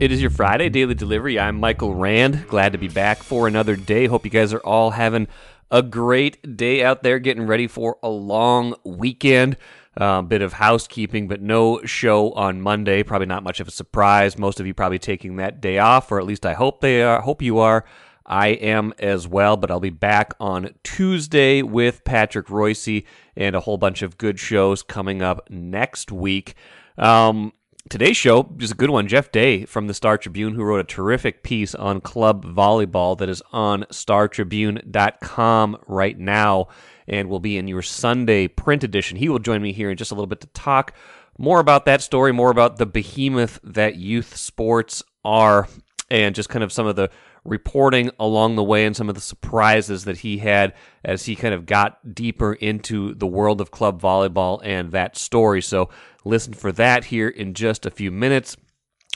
It is your Friday daily delivery. I'm Michael Rand. Glad to be back for another day. Hope you guys are all having a great day out there, getting ready for a long weekend. A uh, bit of housekeeping, but no show on Monday. Probably not much of a surprise. Most of you probably taking that day off, or at least I hope they are. Hope you are. I am as well, but I'll be back on Tuesday with Patrick Royce and a whole bunch of good shows coming up next week. Um, today's show is a good one. Jeff Day from the Star Tribune, who wrote a terrific piece on club volleyball that is on startribune.com right now and will be in your Sunday print edition. He will join me here in just a little bit to talk more about that story, more about the behemoth that youth sports are, and just kind of some of the reporting along the way and some of the surprises that he had as he kind of got deeper into the world of club volleyball and that story. So listen for that here in just a few minutes.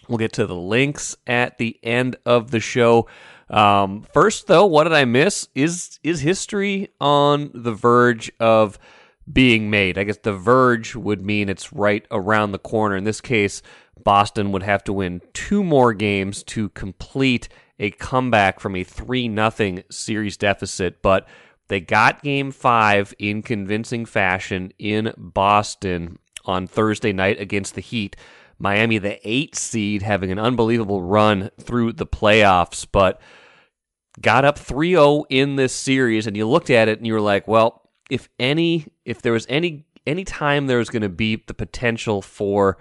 We'll get to the links at the end of the show. Um, first, though, what did I miss? Is is history on the verge of being made? I guess the verge would mean it's right around the corner. In this case, Boston would have to win two more games to complete a comeback from a 3 nothing series deficit, but they got game 5 in convincing fashion in Boston on Thursday night against the Heat. Miami, the 8 seed, having an unbelievable run through the playoffs, but got up 3-0 in this series and you looked at it and you were like, well, if any if there was any any time there was going to be the potential for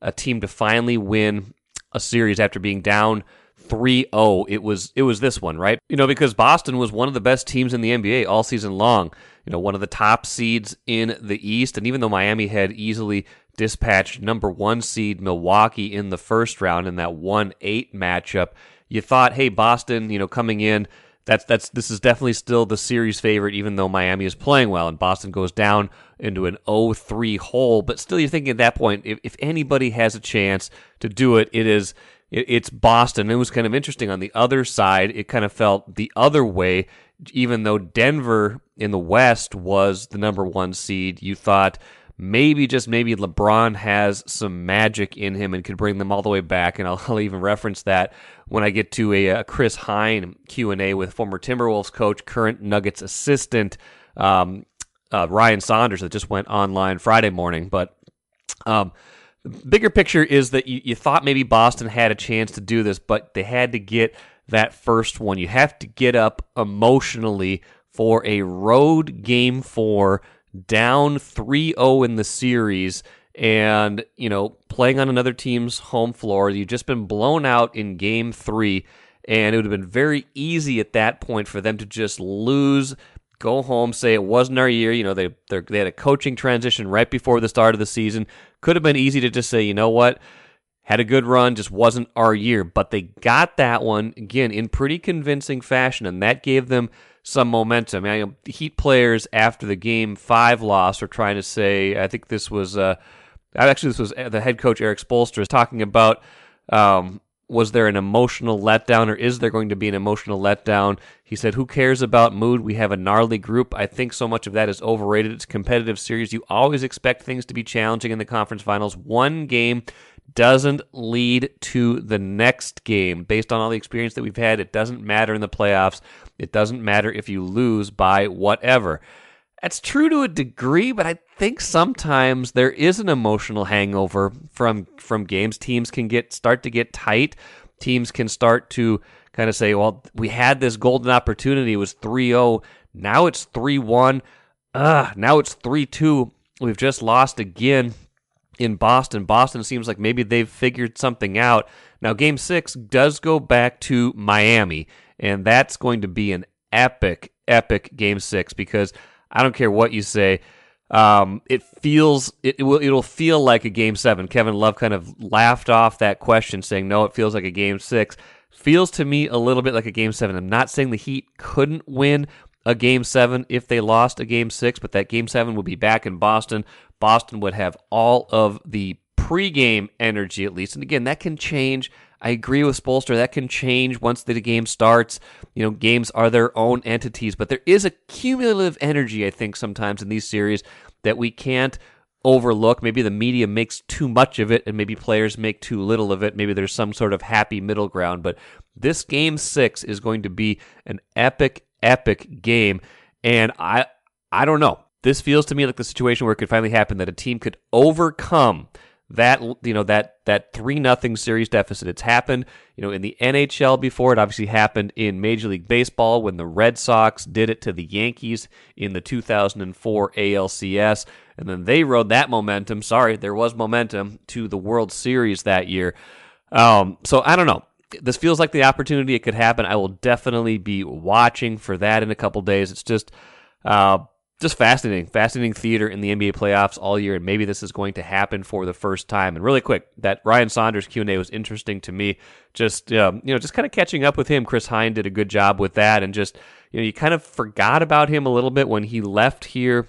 a team to finally win a series after being down 3-0 it was it was this one right you know because boston was one of the best teams in the nba all season long you know one of the top seeds in the east. And even though miami had easily dispatched number one seed milwaukee in the first round in that 1-8 matchup you thought hey boston you know coming in that's that's this is definitely still the series favorite even though miami is playing well. And boston goes down into an 0-3 hole. But still you're thinking at that point if, if anybody has a chance to do it it is it's Boston. It was kind of interesting. On the other side, it kind of felt the other way. Even though Denver in the West was the number one seed, you thought maybe just maybe LeBron has some magic in him and could bring them all the way back. And I'll, I'll even reference that when I get to a, a Chris Hine Q and A with former Timberwolves coach, current Nuggets assistant um, uh, Ryan Saunders that just went online Friday morning. But um, bigger picture is that you, you thought maybe Boston had a chance to do this, but they had to get that first one. You have to get up emotionally for a road game four, down 3 0 in the series, and, you know, playing on another team's home floor. You've just been blown out in game three, and it would have been very easy at that point for them to just lose go home, say it wasn't our year. You know, they they had a coaching transition right before the start of the season. Could have been easy to just say, you know what, had a good run, just wasn't our year. But they got that one again in pretty convincing fashion, and that gave them some momentum. I mean, Heat players after the game five loss are trying to say, I think this was. Uh, actually, this was the head coach Erik Spoelstra is talking about um, was there an emotional letdown or is there going to be an emotional letdown? He said, Who cares about mood? We have a gnarly group. I think so much of that is overrated. It's competitive series. You always expect things to be challenging in the conference finals. One game doesn't lead to the next game. Based on all the experience that we've had, it doesn't matter in the playoffs. It doesn't matter if you lose by whatever. That's true to a degree, but I think sometimes there is an emotional hangover from from games. Teams can get start to get tight. Teams can start to kind of say, "Well, we had this golden opportunity. It was 3-0. Now it's 3-1. Uh, now it's 3-2. We've just lost again in Boston. Boston seems like maybe they've figured something out. Now game 6 does go back to Miami, and that's going to be an epic epic game 6 because I don't care what you say. Um, it feels it, it, will it'll feel like a game seven. Kevin Love kind of laughed off that question, saying no, it feels like a game six. Feels to me a little bit like a game seven. I'm not saying the Heat couldn't win a game seven if they lost a game six, but that game seven would be back in Boston. Boston would have all of the pregame energy at least, and again that can change I agree with Spoelstra. That can change once the game starts. You know, games are their own entities, but there is a cumulative energy, I think, sometimes in these series that we can't overlook. Maybe the media makes too much of it, and maybe players make too little of it. Maybe there's some sort of happy middle ground. But this game six is going to be an epic, epic game, and I, I don't know. This feels to me like the situation where it could finally happen that a team could overcome that you know that that three nothing series deficit. It's happened you know in the NHL before. It obviously happened in Major League Baseball when the Red Sox did it to the Yankees in the 2004 ALCS, and then they rode that momentum. Sorry, there was momentum to the World Series that year. Um, so I don't know. This feels like the opportunity it could happen. I will definitely be watching for that in a couple days. It's just. Uh, just fascinating, fascinating theater in the NBA playoffs all year, and maybe this is going to happen for the first time. And really quick, that Ryan Saunders Q and A was interesting to me. Just um, you know, just kind of catching up with him. Chris Hine did a good job with that, and just you know, you kind of forgot about him a little bit when he left here,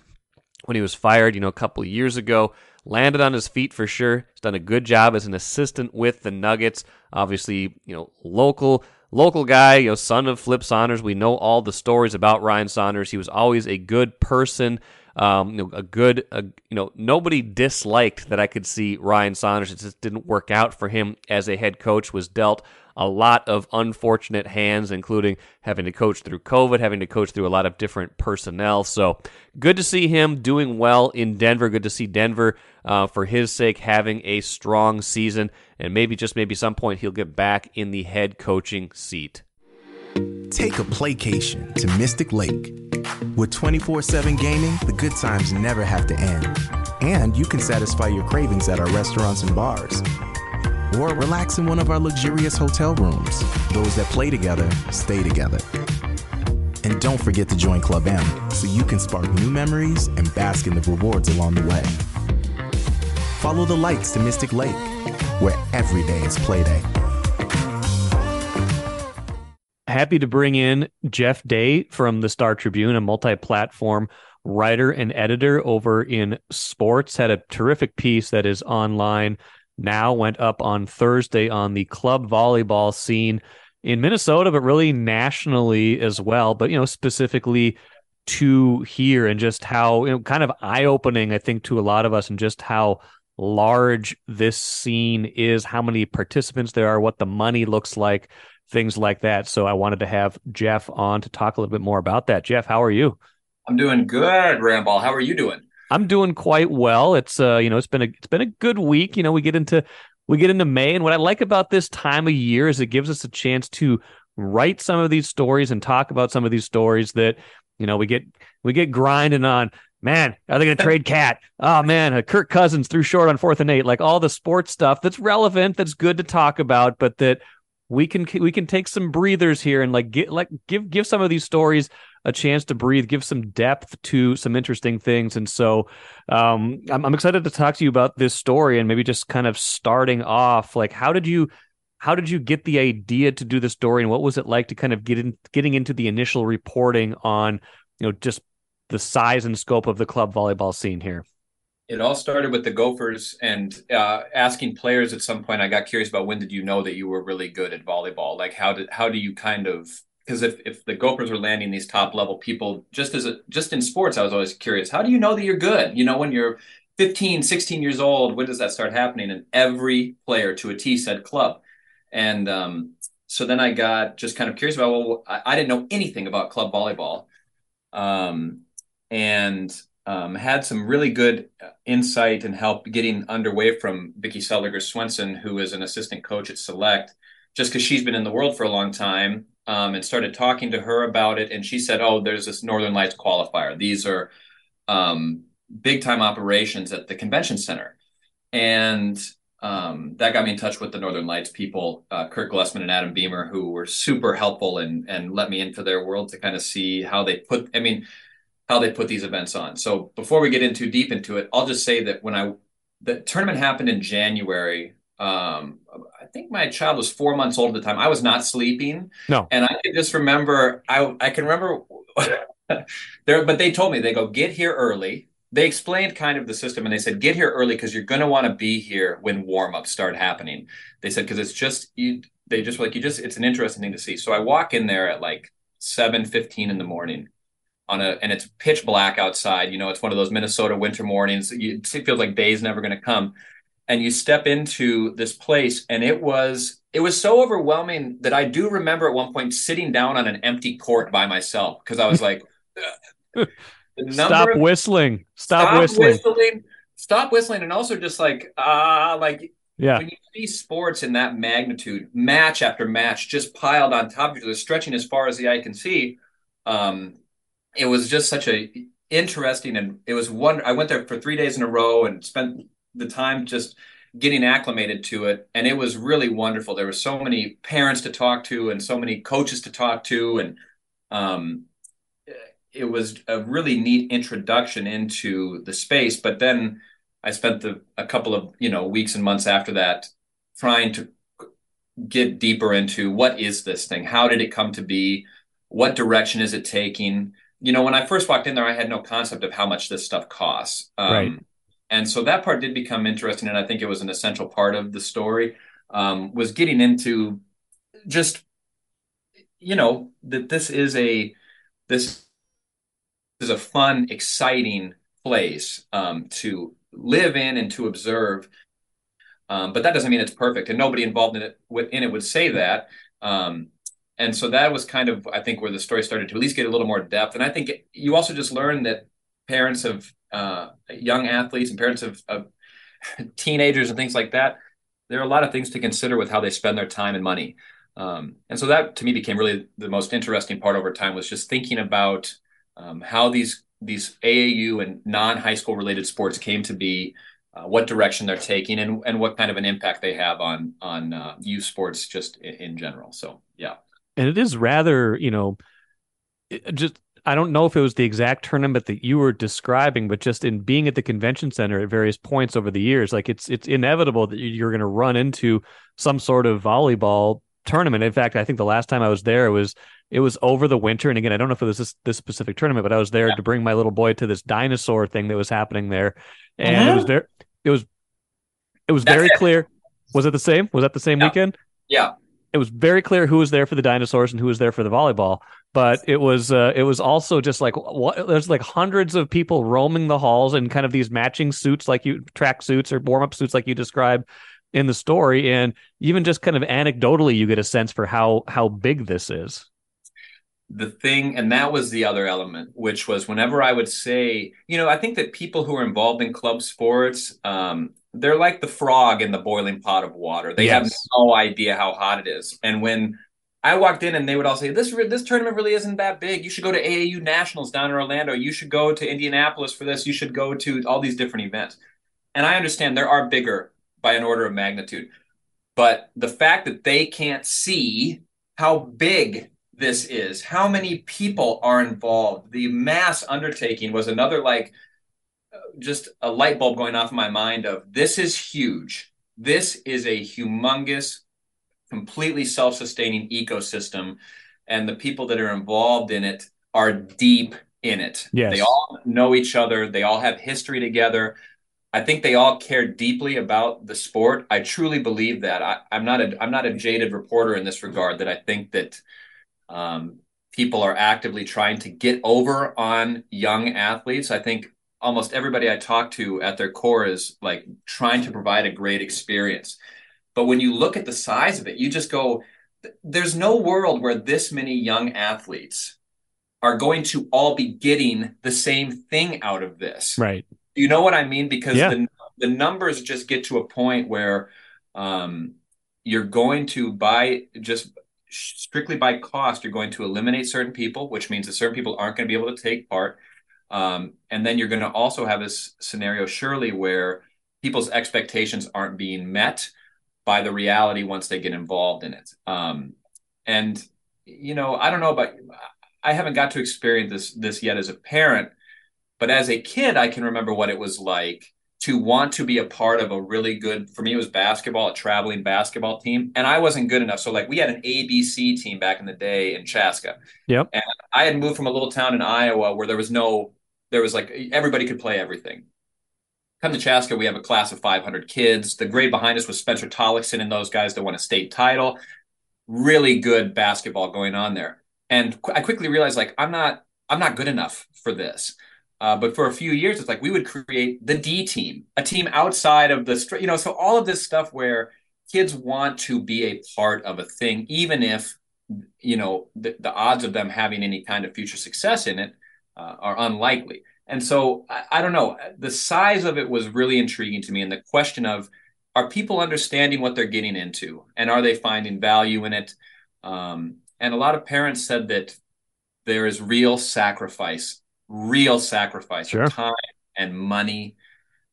when he was fired, you know, a couple years ago. Landed on his feet for sure. He's done a good job as an assistant with the Nuggets. Obviously, you know, local local guy, you know, son of Flip Saunders. We know all the stories about Ryan Saunders. He was always a good person. Um, you know, a good, a, you know, nobody disliked that I could see Ryan Saunders. It just didn't work out for him as a head coach. Was dealt a lot of unfortunate hands, including having to coach through COVID, having to coach through a lot of different personnel. So good to see him doing well in Denver. Good to see Denver, uh, for his sake, having a strong season. And maybe, just maybe, some point he'll get back in the head coaching seat. Take a playcation to Mystic Lake. With 24 7 gaming, the good times never have to end. And you can satisfy your cravings at our restaurants and bars or relax in one of our luxurious hotel rooms. Those that play together stay together. And don't forget to join Club M so you can spark new memories and bask in the rewards along the way. Follow the lights to Mystic Lake, where every day is playday. Happy to bring in Jeff Day from the Star Tribune, a multi platform writer and editor over in sports. Had a terrific piece that is online now went up on Thursday on the club volleyball scene in Minnesota, but really nationally as well. But, you know, specifically to here and just how, you know, kind of eye opening, I think, to a lot of us and just how large this scene is, how many participants there are, what the money looks like, things like that. So I wanted to have Jeff on to talk a little bit more about that. Jeff, how are you? I'm doing good, RandBall. How are you doing? I'm doing quite well. It's uh, you know, it's been a it's been a good week. You know, we get into we get into May, and what I like about this time of year is it gives us a chance to write some of these stories and talk about some of these stories that you know we get we get grinding on. Man, are they going to trade KAT? Oh man, uh, Kirk Cousins threw short on fourth and eight. Like all the sports stuff that's relevant, that's good to talk about, but that we can we can take some breathers here and like get like give give some of these stories a chance to breathe, give some depth to some interesting things. And so um, I'm, I'm excited to talk to you about this story and maybe just kind of starting off, like how did you how did you get the idea to do the story and what was it like to kind of get in getting into the initial reporting on you know just the size and scope of the club volleyball scene here it all started with the gophers and uh, asking players at some point i got curious about when did you know that you were really good at volleyball like how did how do you kind of because if, if the Gophers are landing these top level people, just as a, just in sports, I was always curious, how do you know that you're good? You know, when you're 15, 16 years old, when does that start happening? And every player to a T said club. And um, so then I got just kind of curious about, well, I, I didn't know anything about club volleyball. Um, and um, had some really good insight and help getting underway from Vicki Seldiger Swenson, who is an assistant coach at Select, just because she's been in the world for a long time um, and started talking to her about it. And she said, "Oh, there's this Northern Lights qualifier. These are um, big time operations at the convention center." And um, that got me in touch with the Northern Lights people, uh, Kurt Glessman and Adam Beamer, who were super helpful and and let me into their world to kind of see how they put. I mean, how they put these events on. So before we get in too deep into it, I'll just say that when I the tournament happened in January um, I think my child was four months old at the time. I was not sleeping. No. And I can just remember, I, I can remember there, but they told me, they go, get here early. They explained kind of the system and they said, get here early because you're going to want to be here when warm ups start happening. They said, because it's just, you, they just like, you just, it's an interesting thing to see. So I walk in there at like 7 15 in the morning. On a and it's pitch black outside. You know, it's one of those Minnesota winter mornings. You, it feels like day's never going to come, and you step into this place, and it was it was so overwhelming that I do remember at one point sitting down on an empty court by myself because I was like, stop of, whistling, stop, stop whistling. whistling, stop whistling, and also just like ah, uh, like yeah. When you see sports in that magnitude, match after match, just piled on top of each other, stretching as far as the eye can see, um, it was just such a interesting and it was one. I went there for three days in a row and spent the time just getting acclimated to it, and it was really wonderful. There were so many parents to talk to and so many coaches to talk to, and um, it was a really neat introduction into the space. But then I spent the a couple of you know weeks and months after that trying to get deeper into what is this thing? How did it come to be? What direction is it taking? You know, when I first walked in there, I had no concept of how much this stuff costs. Um, right. And so that part did become interesting, and I think it was an essential part of the story. Um, was getting into just, you know, that this is a this is a fun, exciting place um, to live in and to observe. Um, but that doesn't mean it's perfect, and nobody involved in it in it would say that. Um, and so that was kind of, I think, where the story started to at least get a little more depth. And I think you also just learn that parents of uh, young athletes and parents of, of teenagers and things like that, there are a lot of things to consider with how they spend their time and money. Um, and so that to me became really the most interesting part over time was just thinking about um, how these these AAU and non high school related sports came to be, uh, what direction they're taking, and and what kind of an impact they have on on uh, youth sports just in, in general. So yeah, and it is rather you know, just I don't know if it was the exact tournament that you were describing, but just in being at the convention center at various points over the years, like it's it's inevitable that you're going to run into some sort of volleyball tournament. In fact, I think the last time I was there, it was it was over the winter. And again, I don't know if it was this, this specific tournament, but I was there yeah. to bring my little boy to this dinosaur thing that was happening there. And it was there. It was, it was That's very it. clear. Was it the same? Was that the same yeah. weekend? Yeah. It was very clear who was there for the dinosaurs and who was there for the volleyball. But it was, uh, it was also just like what, there's like hundreds of people roaming the halls in kind of these matching suits, like you track suits or warm up suits, like you described in the story. And even just kind of anecdotally, you get a sense for how how big this is the thing and that was the other element which was whenever i would say you know i think that people who are involved in club sports um, they're like the frog in the boiling pot of water. They yes. have no idea how hot it is. And when i walked in and they would all say this this tournament really isn't that big. You should go to aau nationals down in orlando. You should go to indianapolis for this. You should go to all these different events. And i understand there are bigger by an order of magnitude but the fact that they can't see how big this is, how many people are involved. The mass undertaking was another like uh, just a light bulb going off in my mind of this is huge. This is a humongous, completely self-sustaining ecosystem, and the people that are involved in it are deep in it. Yes. They all know each other. They all have history together. I think they all care deeply about the sport. I truly believe that. I, am not a I'm not a jaded reporter in this regard. That I think that um, people are actively trying to get over on young athletes. I think almost everybody I talk to at their core is like trying to provide a great experience. But when you look at the size of it, you just go, there's no world where this many young athletes are going to all be getting the same thing out of this. Right. You know what I mean? Because yeah. the, the numbers just get to a point where um, you're going to buy just strictly by cost, you're going to eliminate certain people, which means that certain people aren't going to be able to take part. Um, and then you're going to also have this scenario, surely, where people's expectations aren't being met by the reality once they get involved in it. Um, and you know, I don't know about I haven't got to experience this this yet as a parent, but as a kid, I can remember what it was like to want to be a part of a really good for me it was basketball a traveling basketball team. And i wasn't good enough. So like we had an abc team back in the day in chaska. Yep. And i had moved from a little town in iowa where there was no there was like everybody could play everything. Come to chaska we have a class of 500 kids. The grade behind us was spencer tollackson and those guys that won a state title. Really good basketball going on there. And i quickly realized like i'm not I'm not good enough for this. Uh, but for a few years, it's like we would create the D team, a team outside of the, you know, so all of this stuff where kids want to be a part of a thing, even if, you know, the, the odds of them having any kind of future success in it uh, are unlikely. And so I, I, don't know, the size of it was really intriguing to me. And the question of, are people understanding what they're getting into and are they finding value in it? Um, and a lot of parents said that there is real sacrifice real sacrifice sure. of time and money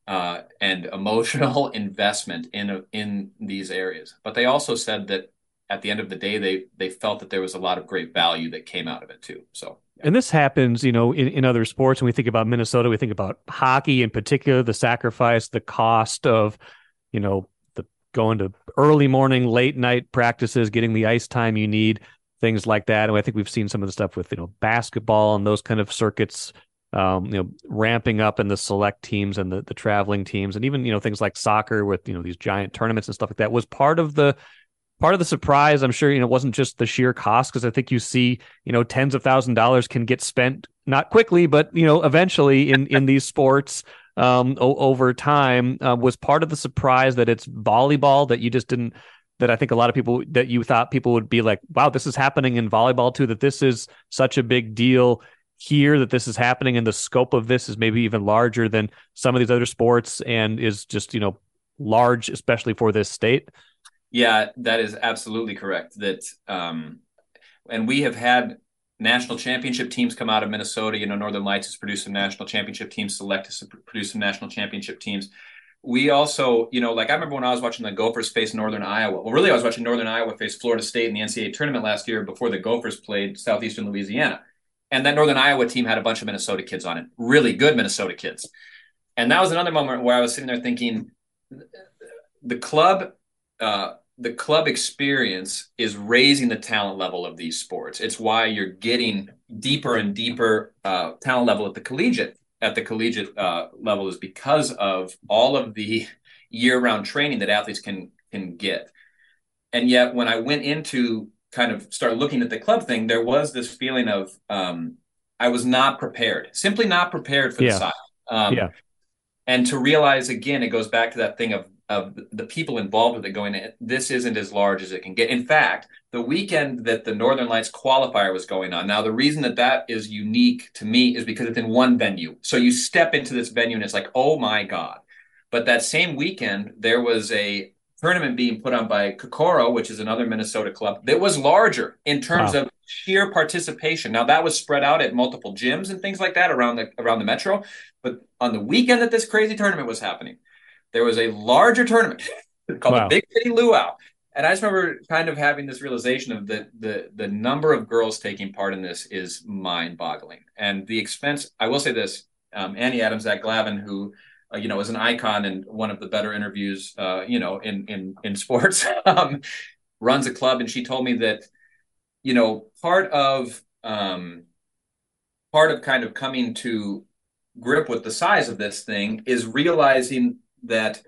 uh, and emotional investment in in these areas. But they also said that at the end of the day, they they felt that there was a lot of great value that came out of it too. So. And this happens, you know, in, in other sports. When we think about Minnesota, we think about hockey in particular, the sacrifice, the cost of, you know, the going to early morning, late night practices, getting the ice time you need things like that. And I think we've seen some of the stuff with you know basketball and those kind of circuits, um, you know, ramping up in the select teams and the the traveling teams, and even you know things like soccer with you know these giant tournaments and stuff like that was part of the part of the surprise. I'm sure you know wasn't just the sheer cost because I think you see you know tens of thousand dollars can get spent not quickly, but you know eventually in in these sports. Um, o- over time uh, was part of the surprise that it's volleyball that you just didn't that I think a lot of people that you thought people would be like, wow, this is happening in volleyball too, that this is such a big deal here, that this is happening and the scope of this is maybe even larger than some of these other sports and is just, you know, large, especially for this state. Yeah, that is absolutely correct. That, um, and we have had national championship teams come out of Minnesota. You know, Northern Lights has produced some national championship teams, Select has produced some national championship teams we also, you know, like I remember when I was watching the Gophers face Northern Iowa. Well, really, I was watching Northern Iowa face Florida State in the NCAA tournament last year before the Gophers played Southeastern Louisiana. And that Northern Iowa team had a bunch of Minnesota kids on it, really good Minnesota kids. And that was another moment where I was sitting there thinking, the club, uh, the club experience is raising the talent level of these sports. It's why you're getting deeper and deeper uh, talent level at the collegiate at the collegiate uh, level is because of all of the year-round training that athletes can can get. And yet, when I went into kind of start looking at the club thing, there was this feeling of um, I was not prepared, simply not prepared for yeah. the side. Um, yeah. And to realize again, it goes back to that thing of of the people involved with it going, this isn't as large as it can get. In fact, the weekend that the Northern Lights qualifier was going on. Now, the reason that that is unique to me is because it's in one venue. So you step into this venue and it's like, oh my God. But that same weekend, there was a tournament being put on by Kokoro, which is another Minnesota club, that was larger in terms wow. of sheer participation. Now that was spread out at multiple gyms and things like that around the around the metro. But on the weekend that this crazy tournament was happening, there was a larger tournament called wow. the Big City Luau. And I just remember kind of having this realization of the the the number of girls taking part in this is mind boggling, and the expense. I will say this: um, Annie Adams, Zach Glavin, who uh, you know is an icon and one of the better interviews, uh, you know, in in in sports, um, runs a club, and she told me that you know part of um, part of kind of coming to grip with the size of this thing is realizing that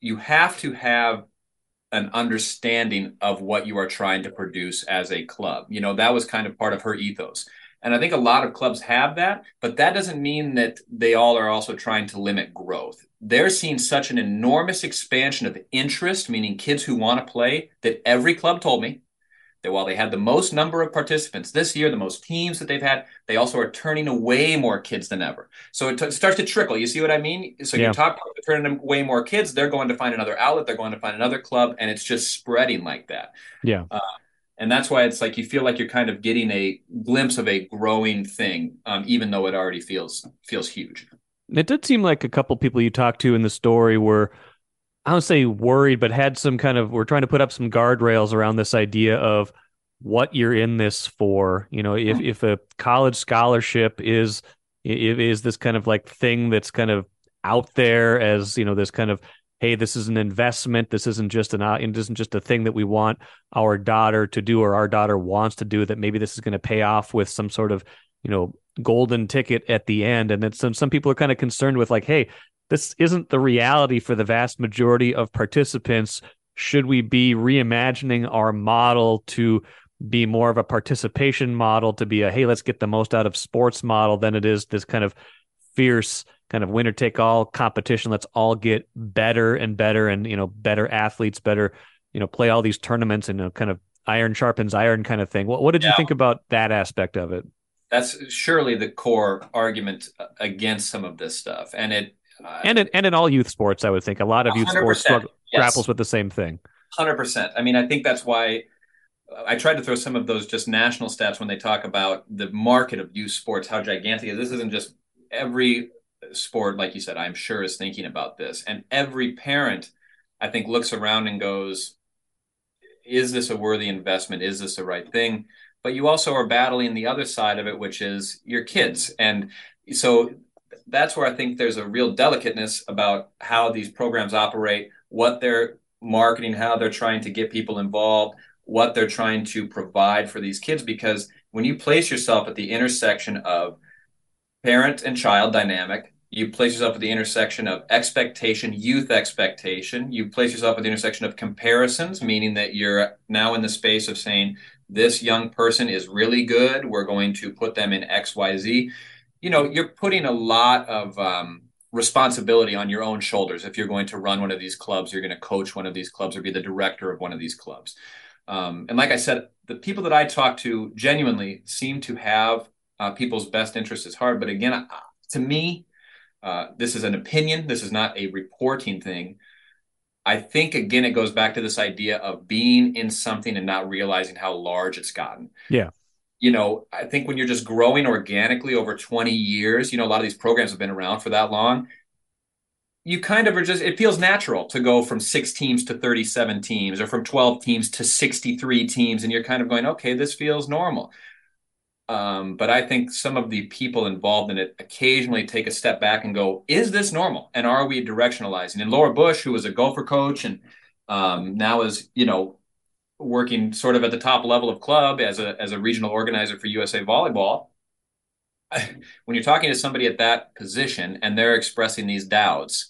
you have to have an understanding of what you are trying to produce as a club. You know, that was kind of part of her ethos. And I think a lot of clubs have that, but that doesn't mean that they all are also trying to limit growth. They're seeing such an enormous expansion of interest, meaning kids who want to play, that every club told me that while they had the most number of participants this year, the most teams that they've had, they also are turning away more kids than ever. So it t- starts to trickle. You see what I mean? So yeah. you talk about turning away more kids, they're going to find another outlet, they're going to find another club, and it's just spreading like that. Yeah. Uh, and that's why it's like you feel like you're kind of getting a glimpse of a growing thing, um, even though it already feels feels huge. It did seem like a couple people you talked to in the story were I don't say worried, but had some kind of we're trying to put up some guardrails around this idea of what you're in this for. You know, if if a college scholarship is is this kind of like thing that's kind of out there as you know this kind of hey this is an investment this isn't just an uh, it isn't just a thing that we want our daughter to do or our daughter wants to do that maybe this is going to pay off with some sort of you know golden ticket at the end and then some some people are kind of concerned with like hey this isn't the reality for the vast majority of participants. Should we be reimagining our model to be more of a participation model to be a hey let's get the most out of sports model than it is this kind of fierce kind of winner take all competition? Let's all get better and better and you know better athletes better you know play all these tournaments and you know, kind of iron sharpens iron kind of thing. What, what did you think about that aspect of it? That's surely the core argument against some of this stuff. And it uh, and in, and in all youth sports i would think a lot of youth sports struggle, yes. grapples with the same thing 100% i mean i think that's why I tried to throw some of those just national stats when they talk about the market of youth sports, how gigantic. This isn't just every sport, like you said, I'm sure is thinking about this. And every parent, I think, looks around and goes, is this a worthy investment? Is this the right thing? But you also are battling the other side of it, which is your kids. And so that's where I think there's a real delicateness about how these programs operate, what they're marketing, how they're trying to get people involved what they're trying to provide for these kids because when you place yourself at the intersection of parent and child dynamic you place yourself at the intersection of expectation youth expectation you place yourself at the intersection of comparisons meaning that you're now in the space of saying this young person is really good. We're going to put them in xyz you know you're putting a lot of um, responsibility on your own shoulders if you're going to run one of these clubs you're going to coach one of these clubs or be the director of one of these clubs um, and like I said, the people that I talk to genuinely seem to have uh, people's best interests at heart. But again, to me, uh, this is an opinion. This is not a reporting thing. I think again, it goes back to this idea of being in something and not realizing how large it's gotten. Yeah. You know, I think when you're just growing organically over 20 years, you know, a lot of these programs have been around for that long you kind of are just it feels natural to go from six teams to 37 teams or from 12 teams to 63 teams and you're kind of going okay this feels normal. Um, but i think some of the people involved in it occasionally take a step back and go is this normal? And are we directionalizing? And laura bush who was a gopher coach and um, now is you know working sort of at the top level of club as a as a regional organizer for usa volleyball when you're talking to somebody at that position and they're expressing these doubts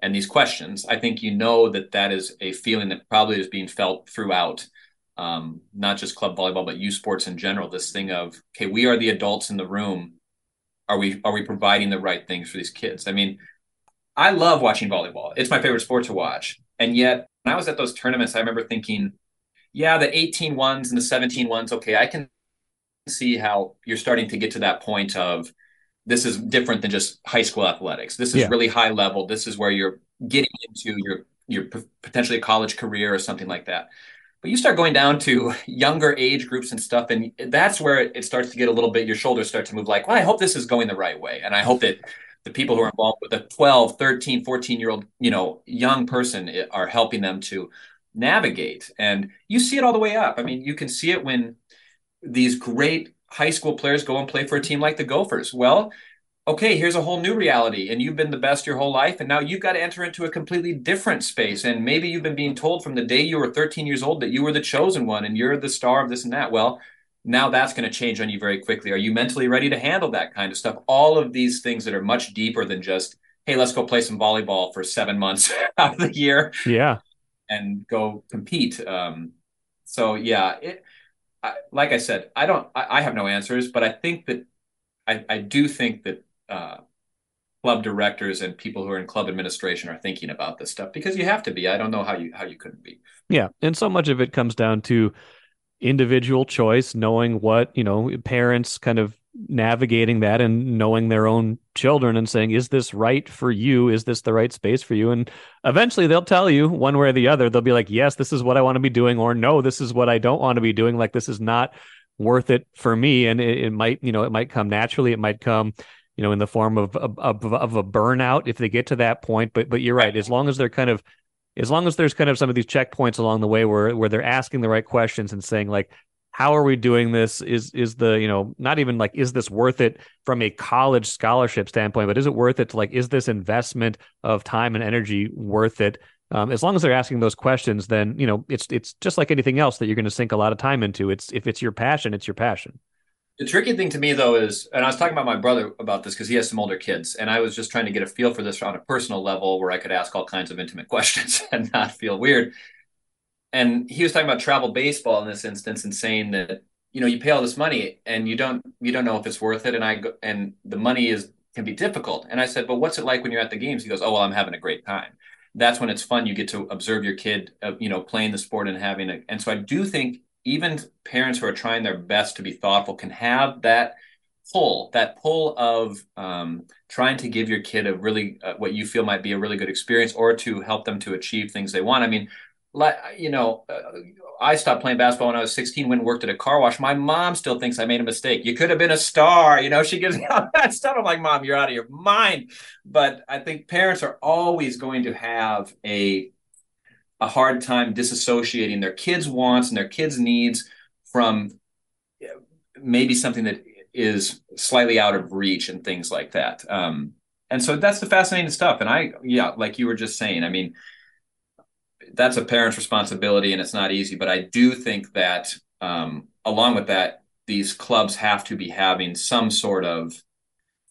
and these questions, I think you know that that is a feeling that probably is being felt throughout, um, not just club volleyball, but youth sports in general. This thing of, okay, we are the adults in the room. Are we are we providing the right things for these kids? I mean, I love watching volleyball. It's my favorite sport to watch. And yet, when I was at those tournaments, I remember thinking, yeah, the 18 ones and the 17 ones, okay, I can see how you're starting to get to that point of this is different than just high school athletics. This is yeah. really high level. This is where you're getting into your your potentially college career or something like that. But you start going down to younger age groups and stuff, and that's where it starts to get a little bit. Your shoulders start to move. Like, well, I hope this is going the right way, and I hope that the people who are involved with a 12 13 14 year old you know young person eh, are helping them to navigate and you see it all the way up i mean you can see it when these great high school players go and play for a team like the Gophers. Well, okay, here's a whole new reality, and you've been the best your whole life, and now you've got to enter into a completely different space. And maybe you've been being told from the day you were 13 years old that you were the chosen one and you're the star of this and that. Well, now that's going to change on you very quickly. Are you mentally ready to handle that kind of stuff? All of these things that are much deeper than just, hey, let's go play some volleyball for seven months out of the year. Yeah. And go compete. Um, so yeah, it, I, like I said, I don't, I, I, have no answers, but I think that I, I do think that uh, club directors and people who are in club administration are thinking about this stuff because you have to be. I don't know how you how you couldn't be. Yeah, and so much of it comes down to individual choice, knowing what you know parents kind of navigating that and knowing their own children and saying, is this right for you? Is this the right space for you? And eventually they'll tell you one way or the other. They'll be like, yes, this is what I want to be doing, or no, this is what I don't want to be doing. Like, this is not worth it for me. And it, it might, you know, it might come naturally. It might come, you know, in the form of, of, of a burnout if they get to that point. But, but you're right. As long as they're kind of, as long as there's kind of some of these checkpoints along the way where where they're asking the right questions and saying like how are we doing this? Is is the you know not even like is this worth it from a college scholarship standpoint but is it worth it to like is this investment of time and energy worth it? Um, as long as they're asking those questions then you know it's it's just like anything else that you're going to sink a lot of time into. It's if it's your passion it's your passion. The tricky thing to me though is and i was talking about my brother about this because he has some older kids and i was just trying to get a feel for this on a personal level where i could ask all kinds of intimate questions and not feel weird and he was talking about travel baseball in this instance and saying that you know you pay all this money and you don't you don't know if it's worth it. And i go, and the money is can be difficult. And i said but what's it like when you're at the games? He goes oh well i'm having a great time. That's when it's fun. You get to observe your kid uh, you know playing the sport and having it and so i do think even parents who are trying their best to be thoughtful can have that pull that pull of um, trying to give your kid a really uh, what you feel might be a really good experience or to help them to achieve things they want. I mean like you know uh, i stopped playing basketball when i was 16 when worked at a car wash. My mom still thinks i made a mistake. You could have been a star you know she gives me all that stuff. I'm like mom you're out of your mind. But i think parents are always going to have a a hard time disassociating their kids wants and their kids needs from maybe something that is slightly out of reach and things like that. Um, and so that's the fascinating stuff. And i yeah like you were just saying i mean that's a parent's responsibility and it's not easy. But I do think that um, along with that, these clubs have to be having some sort of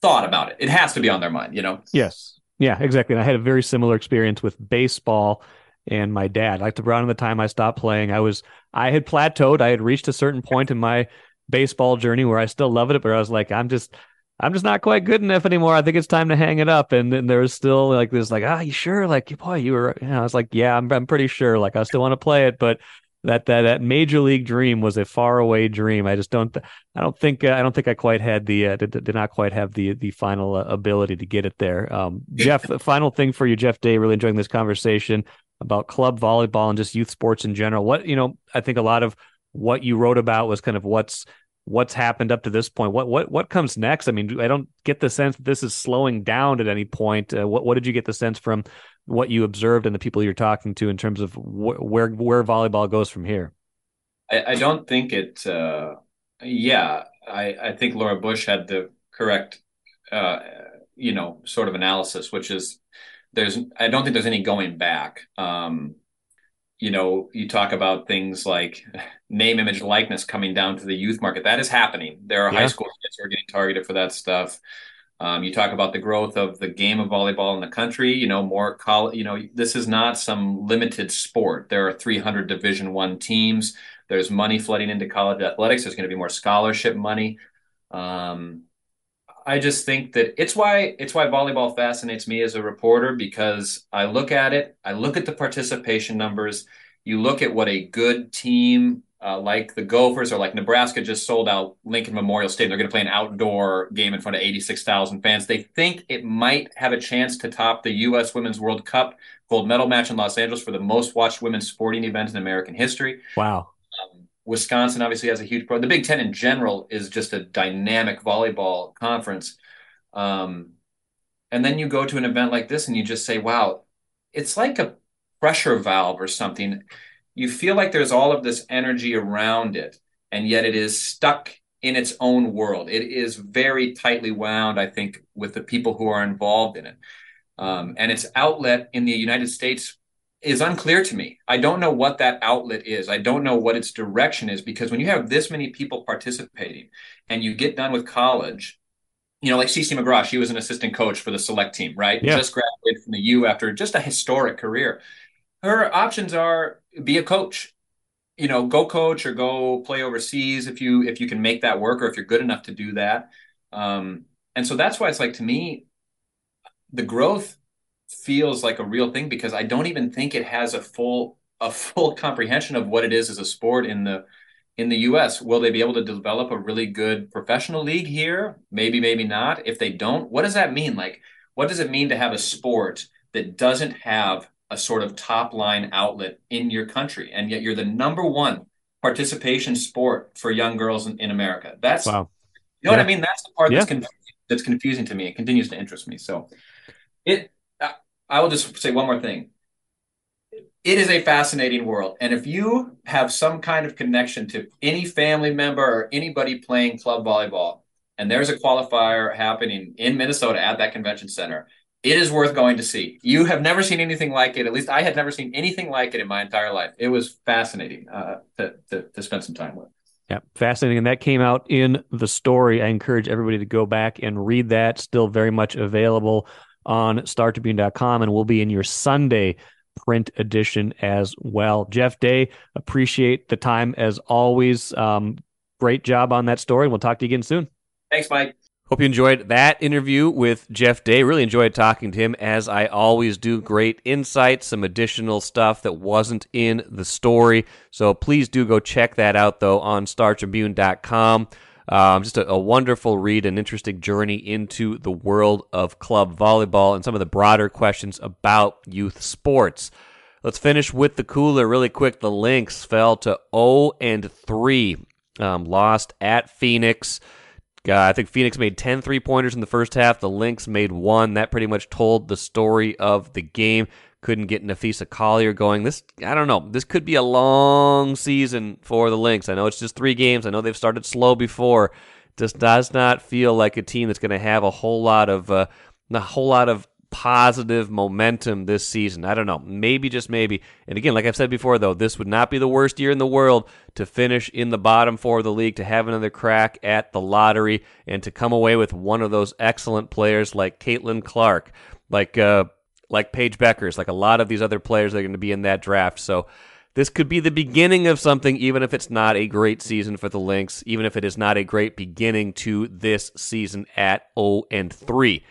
thought about it. It has to be on their mind, you know? Yes. Yeah, exactly. And I had a very similar experience with baseball and my dad. Like around the time I stopped playing, I was I had plateaued. I had reached a certain point in my baseball journey where I still loved it, but I was like, I'm just I'm just not quite good enough anymore. I think it's time to hang it up. And then there was still like this, like, ah, you sure? Like, boy, you were. You know, I was like, yeah, I'm, I'm pretty sure. Like, I still want to play it, but that that that major league dream was a far away dream. I just don't. I don't think. Uh, I don't think I quite had the. Uh, did, did not quite have the the final uh, ability to get it there. Um, Jeff, the final thing for you, Jeff Day. Really enjoying this conversation about club volleyball and just youth sports in general. What you know, I think a lot of what you wrote about was kind of what's what's happened up to this point. What what what comes next? I mean, I don't get the sense that this is slowing down at any point. Uh, what what did you get the sense from what you observed and the people you're talking to in terms of wh- where where volleyball goes from here? I, I don't think it. Uh, yeah, I I think Laura Bush had the correct, uh, you know, sort of analysis, which is there's. I don't think there's any going back. Um, you know, you talk about things like name, image, likeness coming down to the youth market. That is happening. There are yeah. high school kids who are getting targeted for that stuff. Um, you talk about the growth of the game of volleyball in the country. You know, more college. You know, this is not some limited sport. There are 300 Division One teams. There's money flooding into college athletics. There's going to be more scholarship money. Um, I just think that it's why it's why volleyball fascinates me as a reporter because I look at it, I look at the participation numbers, you look at what a good team uh, like the Gophers or like Nebraska just sold out Lincoln Memorial Stadium. They're going to play an outdoor game in front of 86,000 fans. They think it might have a chance to top the U.S. Women's World Cup gold medal match in Los Angeles for the most watched women's sporting event in American history. Wow. Wisconsin obviously has a huge pro. The Big Ten in general is just a dynamic volleyball conference. Um, and then you go to an event like this and you just say, wow, it's like a pressure valve or something. You feel like there's all of this energy around it, and yet it is stuck in its own world. It is very tightly wound, I think, with the people who are involved in it. Um, and its outlet in the United States is unclear to me. I don't know what that outlet is. I don't know what its direction is because when you have this many people participating and you get done with college, you know, like CC McGraw, she was an assistant coach for the select team, right? Yeah. Just graduated from the U after just a historic career. Her options are be a coach, you know, go coach or go play overseas if you if you can make that work or if you're good enough to do that. Um, and so that's why it's like to me, the growth feels like a real thing because I don't even think it has a full a full comprehension of what it is as a sport in the in the US. Will they be able to develop a really good professional league here? Maybe, maybe not. If they don't, what does that mean? Like, what does it mean to have a sport that doesn't have a sort of top line outlet in your country? And yet you're the number one participation sport for young girls in, in America. That's, wow. you know yeah. what I mean? That's the part yeah. that's, confusing, that's confusing to me. It continues to interest me. So it, I will just say one more thing. It is a fascinating world. And if you have some kind of connection to any family member or anybody playing club volleyball, and there's a qualifier happening in Minnesota at that convention center, it is worth going to see. You have never seen anything like it. At least I had never seen anything like it in my entire life. It was fascinating uh, to, to, to spend some time with. Yeah, fascinating. And that came out in the story. I encourage everybody to go back and read that. Still very much available on startribune.com and will be in your Sunday print edition as well. Jeff Day, appreciate the time as always. Um, great job on that story. We'll talk to you again soon. Thanks, Mike. Hope you enjoyed that interview with Jeff Day. Really enjoyed talking to him, as I always do. Great insights, some additional stuff that wasn't in the story. So please do go check that out, though, on StarTribune.com. Um, just a, a, wonderful read, an interesting journey into the world of club volleyball and some of the broader questions about youth sports. Let's finish with the cooler really quick. The Lynx fell to 0 and 3, um, lost at Phoenix. Uh, I think Phoenix made 10 three pointers in the first half. The Lynx made one. That pretty much told the story of the game. Couldn't get Napheesa Collier going. This, I don't know. This could be a long season for the Lynx. I know it's just three games. I know they've started slow before. Just does not feel like a team that's going to have a whole lot of, uh, a whole lot of positive momentum this season. I don't know. Maybe, just maybe. And again, like I've said before, though, this would not be the worst year in the world to finish in the bottom four of the league, to have another crack at the lottery, and to come away with one of those excellent players like Caitlin Clark, like, uh, like Paige Bueckers, like a lot of these other players that are going to be in that draft. So, this could be the beginning of something, even if it's not a great season for the Lynx, even if it is not a great beginning to this season at 0 and 3.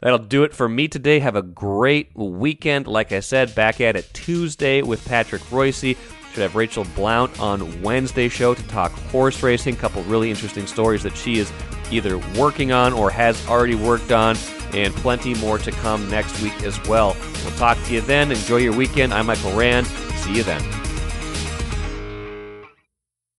That'll do it for me today. Have a great weekend. Like I said, back at it Tuesday with Patrick Reusse. Should have Rachel Blount on Wednesday show to talk horse racing. Couple really interesting stories that she is either working on or has already worked on, and plenty more to come next week as well. We'll talk to you then. Enjoy your weekend. I'm Michael Rand. See you then.